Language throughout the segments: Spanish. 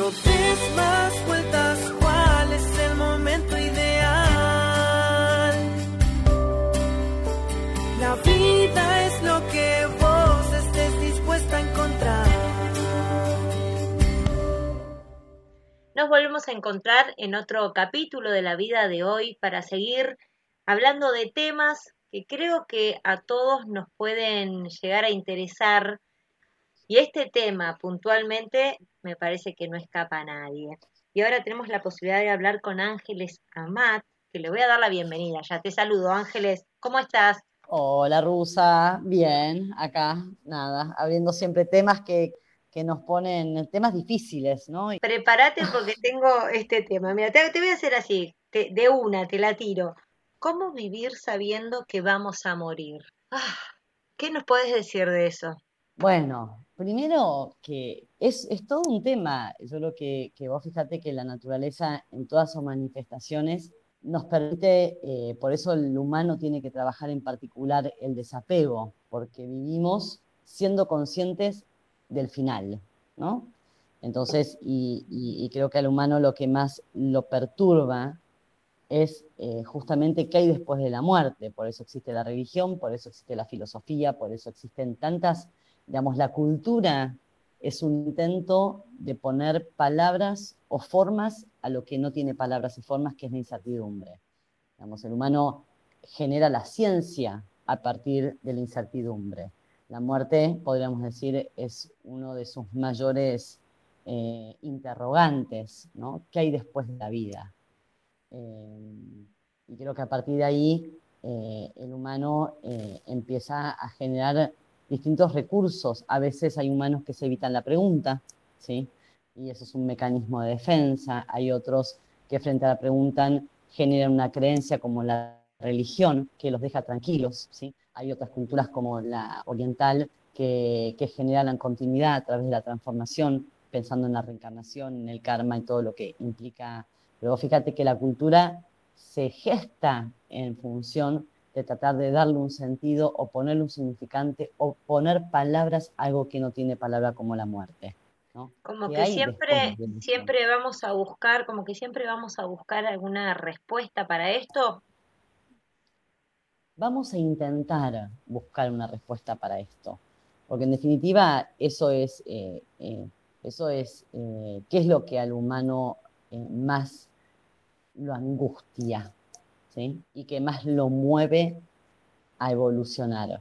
No des más vueltas, ¿cuál es el momento ideal? La vida es lo que vos estés dispuesta a encontrar. Nos volvemos a encontrar en otro capítulo de la vida de hoy para seguir hablando de temas que creo que a todos nos pueden llegar a interesar. Y este tema puntualmente me parece que no escapa a nadie. Y ahora tenemos la posibilidad de hablar con Ángeles Amat, que le voy a dar la bienvenida. Ya te saludo, Ángeles. ¿Cómo estás? Hola, Rusa. Bien, acá, nada, abriendo siempre temas que, que nos ponen, temas difíciles, ¿no? Prepárate porque tengo este tema. Mira, te, voy a hacer así, de una, te la tiro. ¿Cómo vivir sabiendo que vamos a morir? Ah, ¿Qué nos puedes decir de eso? Bueno, primero que es, todo un tema. Yo creo que, vos fíjate que la naturaleza en todas sus manifestaciones nos permite, eh, por eso el humano tiene que trabajar en particular el desapego, porque vivimos siendo conscientes del final, ¿no? Entonces, y, y creo que al humano lo que más lo perturba es eh, justamente qué hay después de la muerte. Por eso existe la religión, por eso existe la filosofía, por eso existen tantas, digamos, la cultura es un intento de poner palabras o formas a lo que no tiene palabras y formas, que es la incertidumbre. Digamos, el humano genera la ciencia a partir de la incertidumbre. La muerte, podríamos decir, es uno de sus mayores eh, interrogantes, ¿no? ¿Qué hay después de la vida? Eh, y creo que a partir de ahí eh, el humano eh, empieza a generar distintos recursos. A veces hay humanos que se evitan la pregunta, ¿sí? Y eso es un mecanismo de defensa. Hay otros que frente a la pregunta generan una creencia como la religión que los deja tranquilos, ¿sí? Hay otras culturas como la oriental que, que generan la continuidad a través de la transformación, pensando en la reencarnación, en el karma y todo lo que implica pero fíjate que la cultura se gesta en función de tratar de darle un sentido o ponerle un significante o poner palabras a algo que no tiene palabra como la muerte. Como que siempre, siempre vamos a buscar, como que siempre vamos a buscar alguna respuesta para esto. Vamos a intentar buscar una respuesta para esto, porque en definitiva eso es, eh, eh, eso es eh, qué es lo que al humano más lo angustia, Y que más lo mueve a evolucionar.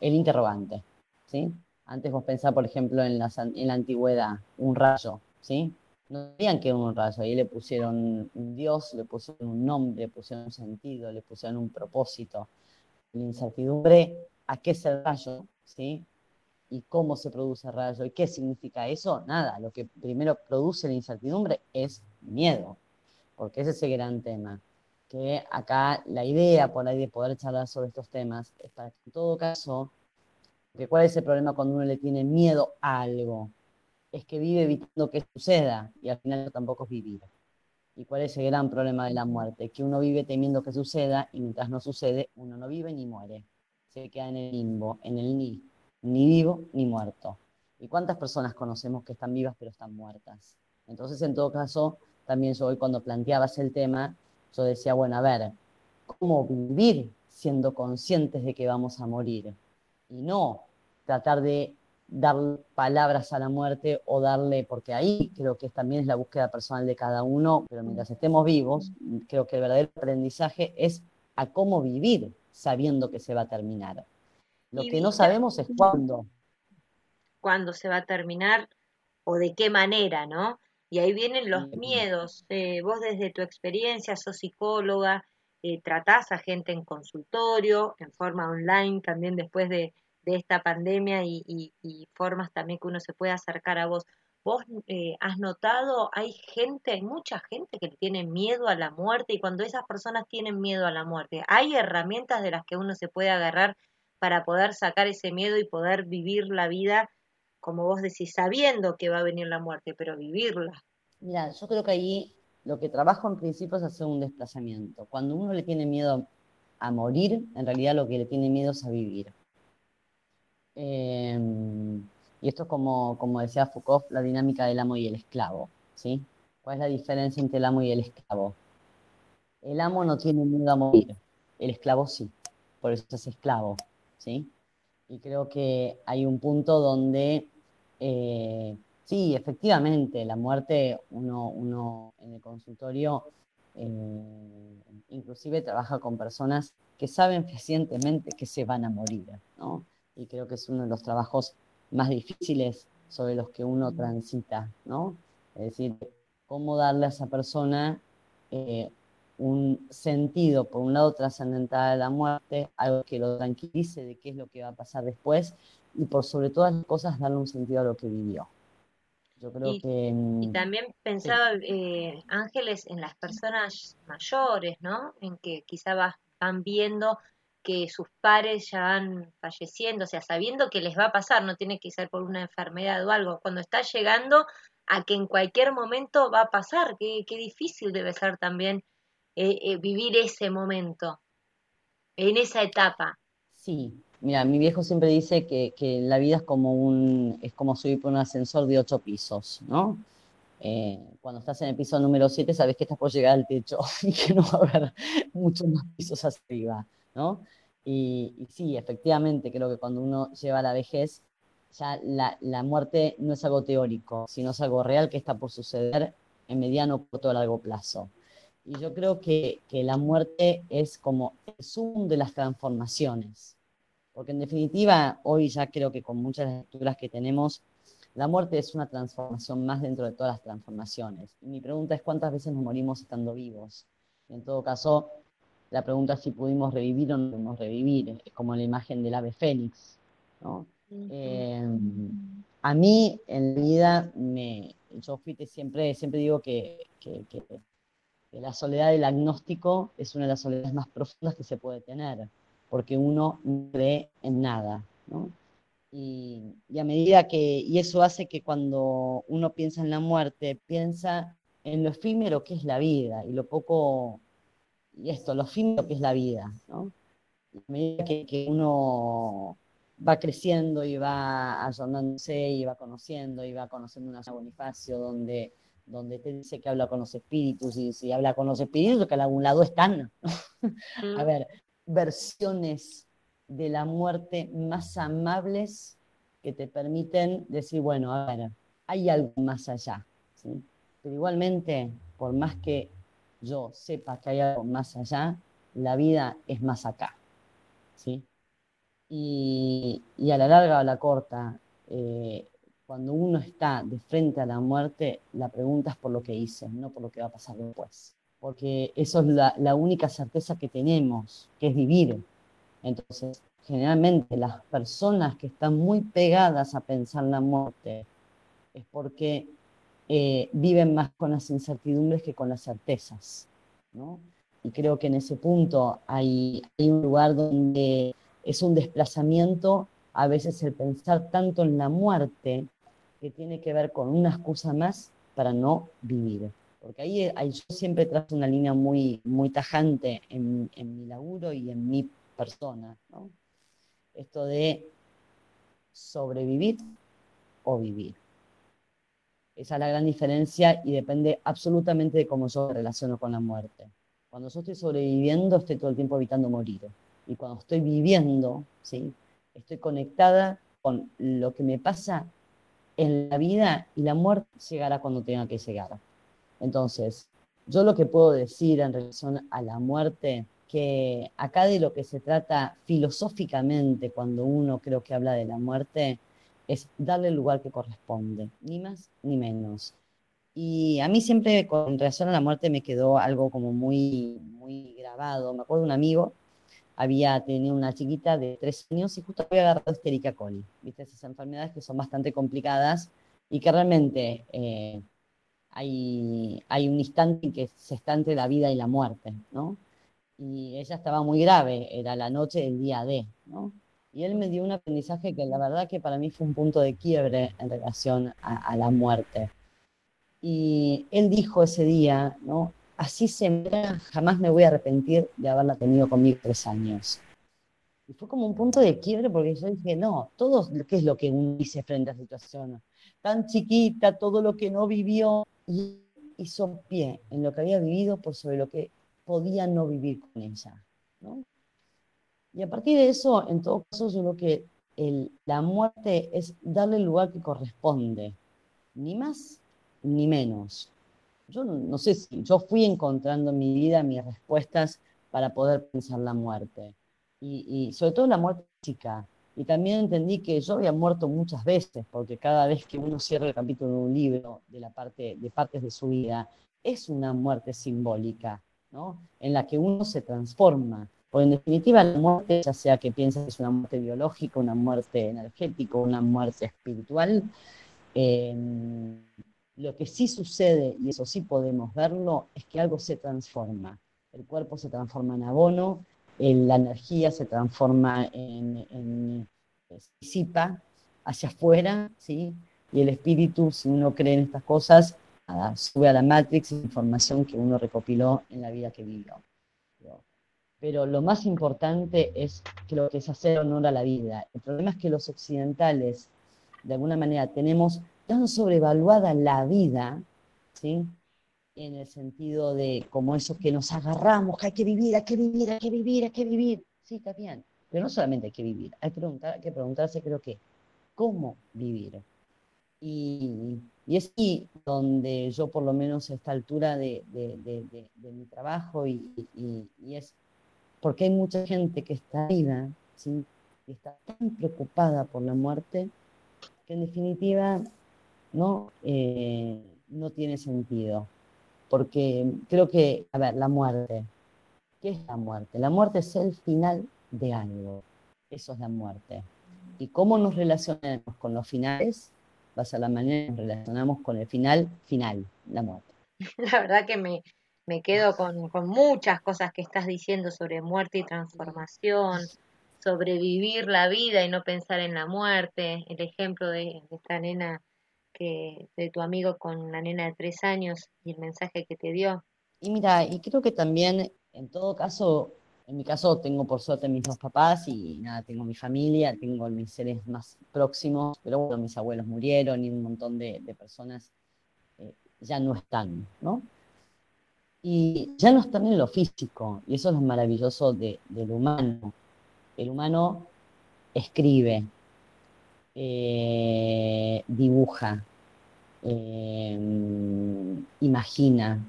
El interrogante, ¿sí? Antes vos pensás, por ejemplo, en la, en la antigüedad, un rayo, ¿sí? No sabían que era un rayo, ahí le pusieron un dios, le pusieron un nombre, le pusieron un sentido, le pusieron un propósito. La incertidumbre, ¿a qué es el rayo? ¿Sí? ¿Y cómo se produce el rayo? ¿Y qué significa eso? Nada, lo que primero produce la incertidumbre es miedo porque ese es el gran tema. Que acá la idea por ahí de poder charlar sobre estos temas es para que en todo caso, que cuál es el problema cuando uno le tiene miedo a algo, es que vive evitando que suceda y al final tampoco es vivir. ¿Y cuál es el gran problema de la muerte? Que uno vive temiendo que suceda y mientras no sucede, uno no vive ni muere. Se queda en el limbo, en el ni, ni vivo ni muerto. ¿Y cuántas personas conocemos que están vivas pero están muertas? Entonces, en todo caso, también yo hoy cuando planteabas el tema, yo decía, bueno, a ver, ¿cómo vivir siendo conscientes de que vamos a morir? Y no tratar de dar palabras a la muerte o darle, porque ahí creo que también es la búsqueda personal de cada uno, pero mientras estemos vivos, creo que el verdadero aprendizaje es a cómo vivir sabiendo que se va a terminar. Lo que no sabemos es cuándo. Cuándo se va a terminar o de qué manera, ¿no? Y ahí vienen los miedos. Eh, vos desde tu experiencia, sos psicóloga, eh, tratás a gente en consultorio, en forma online, también después de, esta pandemia y, formas también que uno se puede acercar a vos. ¿Vos eh, has notado, hay gente, hay mucha gente que tiene miedo a la muerte y cuando esas personas tienen miedo a la muerte, ¿hay herramientas de las que uno se puede agarrar para poder sacar ese miedo y poder vivir la vida como vos decís, sabiendo que va a venir la muerte, pero vivirla. Mira, yo creo que ahí lo que trabajo en principio es hacer un desplazamiento. Cuando uno le tiene miedo a morir, en realidad lo que le tiene miedo es a vivir. Em, y esto es como, como decía Foucault, la dinámica del amo y el esclavo. ¿sí? ¿Cuál es la diferencia entre el amo y el esclavo? El amo no tiene miedo a morir, el esclavo sí, por eso es esclavo, ¿sí? Y creo que hay un punto donde, eh, sí, efectivamente, la muerte, uno, uno en el consultorio eh, inclusive trabaja con personas que saben fehacientemente que se van a morir, ¿no? Y creo que es uno de los trabajos más difíciles sobre los que uno transita, ¿no? Es decir, cómo darle a esa persona eh, un sentido, por un lado trascendental de la muerte, algo que lo tranquilice de qué es lo que va a pasar después, y por sobre todas las cosas darle un sentido a lo que vivió. Yo creo y, que... Y también pensaba, eh, Ángeles, en las personas mayores, ¿no? En que quizá van viendo que sus pares ya van falleciendo, o sea, sabiendo que les va a pasar, no tiene que ser por una enfermedad o algo, cuando está llegando a que en cualquier momento va a pasar, qué, qué difícil debe ser también eh, eh, vivir ese momento, en esa etapa. Sí, mira, mi viejo siempre dice que, que la vida es como un, es como subir por un ascensor de ocho pisos, ¿no? Eh, cuando estás en el piso número 7 sabes que estás por llegar al techo y que no va a haber muchos más pisos hacia arriba, ¿no? Y, sí, efectivamente, creo que cuando uno lleva la vejez, ya la, la, muerte no es algo teórico, sino es algo real que está por suceder en mediano, corto o largo plazo. Y yo creo que, que la muerte es como el zoom de las transformaciones, porque en definitiva, hoy ya creo que con muchas lecturas que tenemos, la muerte es una transformación más dentro de todas las transformaciones. Y mi pregunta es cuántas veces nos morimos estando vivos. Y en todo caso, la pregunta es si pudimos revivir o no pudimos revivir, es como la imagen del ave fénix. ¿no? eh, a mí en la vida, me, yo fui siempre, siempre digo que, que, que, que, la soledad del agnóstico es una de las soledades más profundas que se puede tener, porque uno no cree en nada. ¿no? Y, y, a medida que, y eso hace que cuando uno piensa en la muerte, piensa en lo efímero que es la vida y lo poco y esto, lo fino que es la vida, ¿no? a medida que, que, uno va creciendo y va ayornándose y va conociendo y va conociendo una Bonifacio donde, donde te dice que habla con los espíritus y si habla con los espíritus que a algún lado están. a ver, versiones de la muerte más amables que te permiten decir, bueno, a ver, hay algo más allá. ¿sí? Pero igualmente, por más que yo sepa que hay algo más allá, la vida es más acá. ¿sí? Y, y a la larga o a la corta, eh, cuando uno está de frente a la muerte, la pregunta es por lo que hice, no por lo que va a pasar después. Porque eso es la, la única certeza que tenemos, que es vivir. Entonces, generalmente las personas que están muy pegadas a pensar la muerte es porque eh, viven más con las incertidumbres que con las certezas. ¿no? Y creo que en ese punto hay, hay un lugar donde es un desplazamiento, a veces el pensar tanto en la muerte, que tiene que ver con una excusa más para no vivir. Porque ahí, ahí yo siempre trazo una línea muy, muy tajante en, en mi laburo y en mi persona. ¿no? Esto de sobrevivir o vivir. Esa es la gran diferencia y depende absolutamente de cómo yo me relaciono con la muerte. Cuando yo estoy sobreviviendo, estoy todo el tiempo evitando morir. Y cuando estoy viviendo, ¿sí? estoy conectada con lo que me pasa en la vida y la muerte llegará cuando tenga que llegar. Entonces, yo lo que puedo decir en relación a la muerte, que acá de lo que se trata filosóficamente cuando uno creo que habla de la muerte, es darle el lugar que corresponde, ni más ni menos. Y a mí siempre con relación a la muerte me quedó algo como muy, muy grabado. Me acuerdo de un amigo, había tenido una chiquita de tres años y justo había agarrado Esterica coli, ¿viste? Esas enfermedades que son bastante complicadas y que realmente eh, hay, hay un instante en que se está entre la vida y la muerte, ¿no? Y ella estaba muy grave, era la noche del día D, ¿no? Y él me dio un aprendizaje que la verdad que para mí fue un punto de quiebre en relación a, a la muerte. Y él dijo ese día, ¿no? Así se muera, jamás me voy a arrepentir de haberla tenido conmigo tres años. Y fue como un punto de quiebre porque yo dije, no, todo, ¿qué es lo que uno dice frente a esa situación? Tan chiquita, todo lo que no vivió, y hizo pie en lo que había vivido por sobre lo que podía no vivir con ella. Y a partir de eso, en todo caso, yo creo que la muerte es darle el lugar que corresponde, ni más ni menos. Yo no, sé si yo fui encontrando en mi vida mis respuestas para poder pensar la muerte. Y, sobre todo la muerte chica. Y también entendí que yo había muerto muchas veces, porque cada vez que uno cierra el capítulo de un libro de, la parte, de partes de su vida, es una muerte simbólica, ¿no? en la que uno se transforma. Porque en definitiva la muerte, ya sea que pienses que es una muerte biológica, una muerte energética, una muerte espiritual, eh, lo que sí sucede, y eso sí podemos verlo, es que algo se transforma. El cuerpo se transforma en abono, la energía se transforma en, en disipa hacia afuera, ¿sí? Y el espíritu, si uno cree en estas cosas, sube a la matrix información que uno recopiló en la vida que vivió. Pero lo más importante es que lo que es hacer honor a la vida. El problema es que los occidentales, de alguna manera, tenemos tan sobrevaluada la vida, ¿sí? En el sentido de como eso que nos agarramos, que hay que vivir, hay que vivir, hay que vivir, hay que vivir. Sí, está bien. Pero no solamente hay que vivir, hay que, preguntarse, creo que, ¿cómo vivir? Y, es ahí donde yo, por lo menos a esta altura de, mi trabajo, y, es porque hay mucha gente que está viva, ¿sí? y está tan preocupada por la muerte, que en definitiva ¿no? Eh, no tiene sentido. Porque creo que, a ver, la muerte. ¿Qué es la muerte? La muerte es el final de algo. Eso es la muerte. Y cómo nos relacionamos con los finales va a ser la manera que nos relacionamos con el final final, la muerte. La verdad que me, me quedo con, con, muchas cosas que estás diciendo sobre muerte y transformación, sobre vivir la vida y no pensar en la muerte, el ejemplo de esta nena de tu amigo con la nena de tres años y el mensaje que te dio. Y mira, y creo que también, en todo caso, en mi caso tengo por suerte mis dos papás y nada, tengo mi familia, tengo mis seres más próximos, pero bueno, mis abuelos murieron y un montón de, personas eh, ya no están, ¿no? Y ya no están en lo físico, y eso es lo maravilloso del humano. El humano escribe, eh, dibuja, eh, imagina,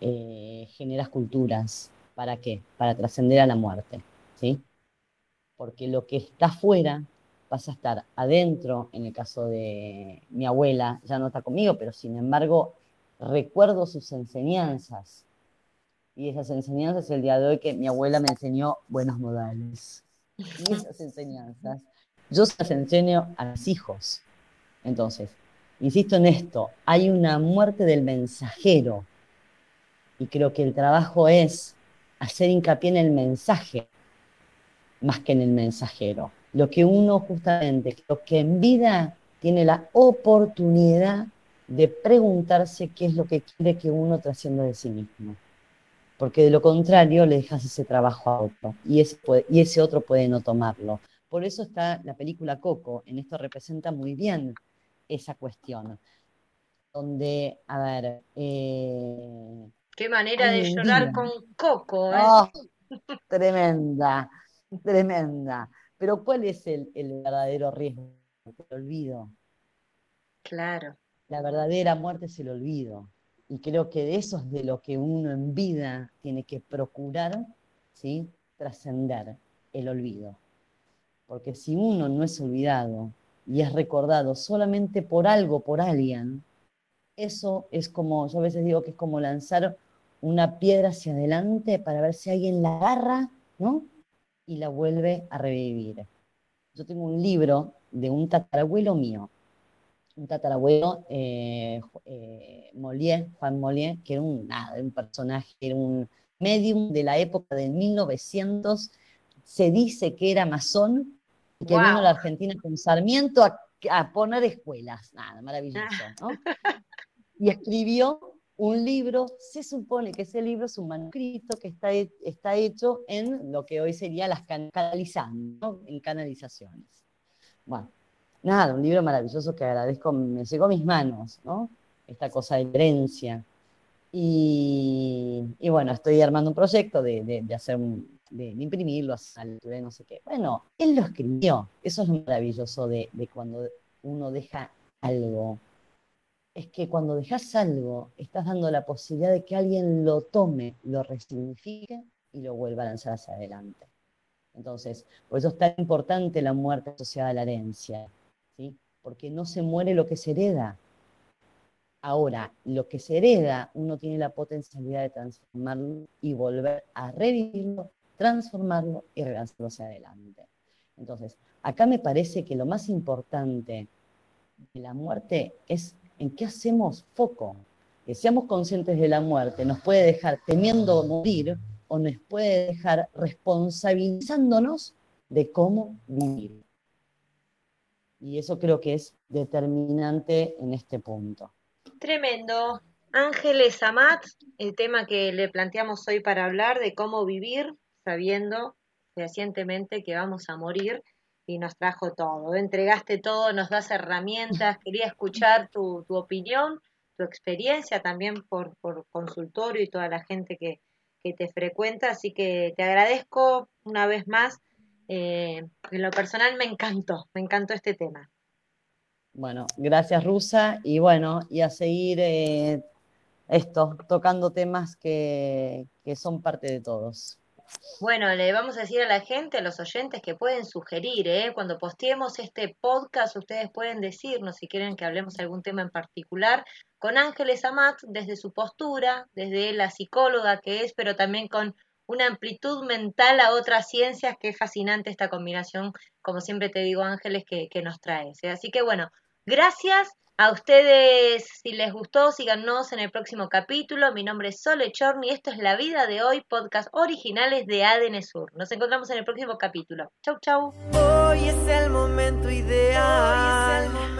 eh, genera esculturas. ¿Para qué? Para trascender a la muerte, ¿sí? Porque lo que está afuera pasa a estar adentro, en el caso de mi abuela, ya no está conmigo, pero sin embargo recuerdo sus enseñanzas. Y esas enseñanzas el día de hoy que mi abuela me enseñó buenos modales. Y esas enseñanzas yo se las enseño a mis hijos. Entonces, insisto en esto, hay una muerte del mensajero y creo que el trabajo es hacer hincapié en el mensaje más que en el mensajero. Lo que uno justamente, lo que en vida tiene la oportunidad de preguntarse qué es lo que quiere que uno trascienda de sí mismo. Porque de lo contrario le dejas ese trabajo a otro y ese, y ese otro puede no tomarlo. Por eso está la película Coco, en esto representa muy bien esa cuestión. Donde, a ver. Eh, Qué manera de llorar con Coco, ¿eh? Oh, tremenda, tremenda. Pero ¿cuál es el, el verdadero riesgo? El olvido. Claro. La verdadera muerte es el olvido. Y creo que de eso es de lo que uno en vida tiene que procurar, ¿sí? Trascender el olvido. Porque si uno no es olvidado y es recordado solamente por algo, por alguien, eso es como, yo a veces digo que es como lanzar una piedra hacia adelante para ver si alguien la agarra, ¿no? Y la vuelve a revivir. Yo tengo un libro de un tatarabuelo mío, un tatarabuelo, eh, eh Juan Molier, que era un, un personaje, era un medium de la época del 1900, se dice que era masón, que vino a la Argentina con Sarmiento a, poner escuelas. Nada, maravilloso, ¿no? Y escribió un libro, se supone que ese libro es un manuscrito que está, está hecho en lo que hoy sería las canalizando, en canalizaciones. Bueno, nada, un libro maravilloso que agradezco, me llegó a mis manos, ¿no? esta cosa de herencia. Y, bueno, estoy armando un proyecto de, hacer de, imprimirlo a altura no sé qué. Bueno, él lo escribió. Eso es lo maravilloso de, de cuando uno deja algo. Es que cuando dejas algo, estás dando la posibilidad de que alguien lo tome, lo resignifique y lo vuelva a lanzar hacia adelante. Entonces, por eso es tan importante la muerte asociada a la herencia, ¿sí? porque no se muere lo que se hereda. Ahora, lo que se hereda, uno tiene la potencialidad de transformarlo y volver a revivirlo, transformarlo y relanzarlo hacia adelante. Entonces, acá me parece que lo más importante de la muerte es en qué hacemos foco. Que seamos conscientes de la muerte nos puede dejar temiendo morir o nos puede dejar responsabilizándonos de cómo vivir. Y eso creo que es determinante en este punto. Tremendo. Ángeles Amat, el tema que le planteamos hoy para hablar de cómo vivir sabiendo fehacientemente que vamos a morir y nos trajo todo. Entregaste todo, nos das herramientas. Quería escuchar tu, opinión, tu experiencia también por, por consultorio y toda la gente que, que te frecuenta, así que te agradezco una vez más. Eh, en lo personal me encantó, me encantó este tema. Bueno, gracias Rusa y bueno, y a seguir eh, esto, tocando temas que, que son parte de todos. Bueno, le vamos a decir a la gente, a los oyentes, que pueden sugerir, ¿eh? cuando posteemos este podcast, ustedes pueden decirnos si quieren que hablemos algún tema en particular, con Ángeles Amat, desde su postura, desde la psicóloga que es, pero también con una amplitud mental a otras ciencias, que es fascinante esta combinación, como siempre te digo, Ángeles, que, nos traes. Así que bueno, gracias a ustedes, si les gustó, síganos en el próximo capítulo. Mi nombre es Sole Chorni. Esto es La Vida de Hoy, podcast originales de ADN Sur. Nos encontramos en el próximo capítulo. Chau, chau. Hoy es el momento ideal. Hoy es el momento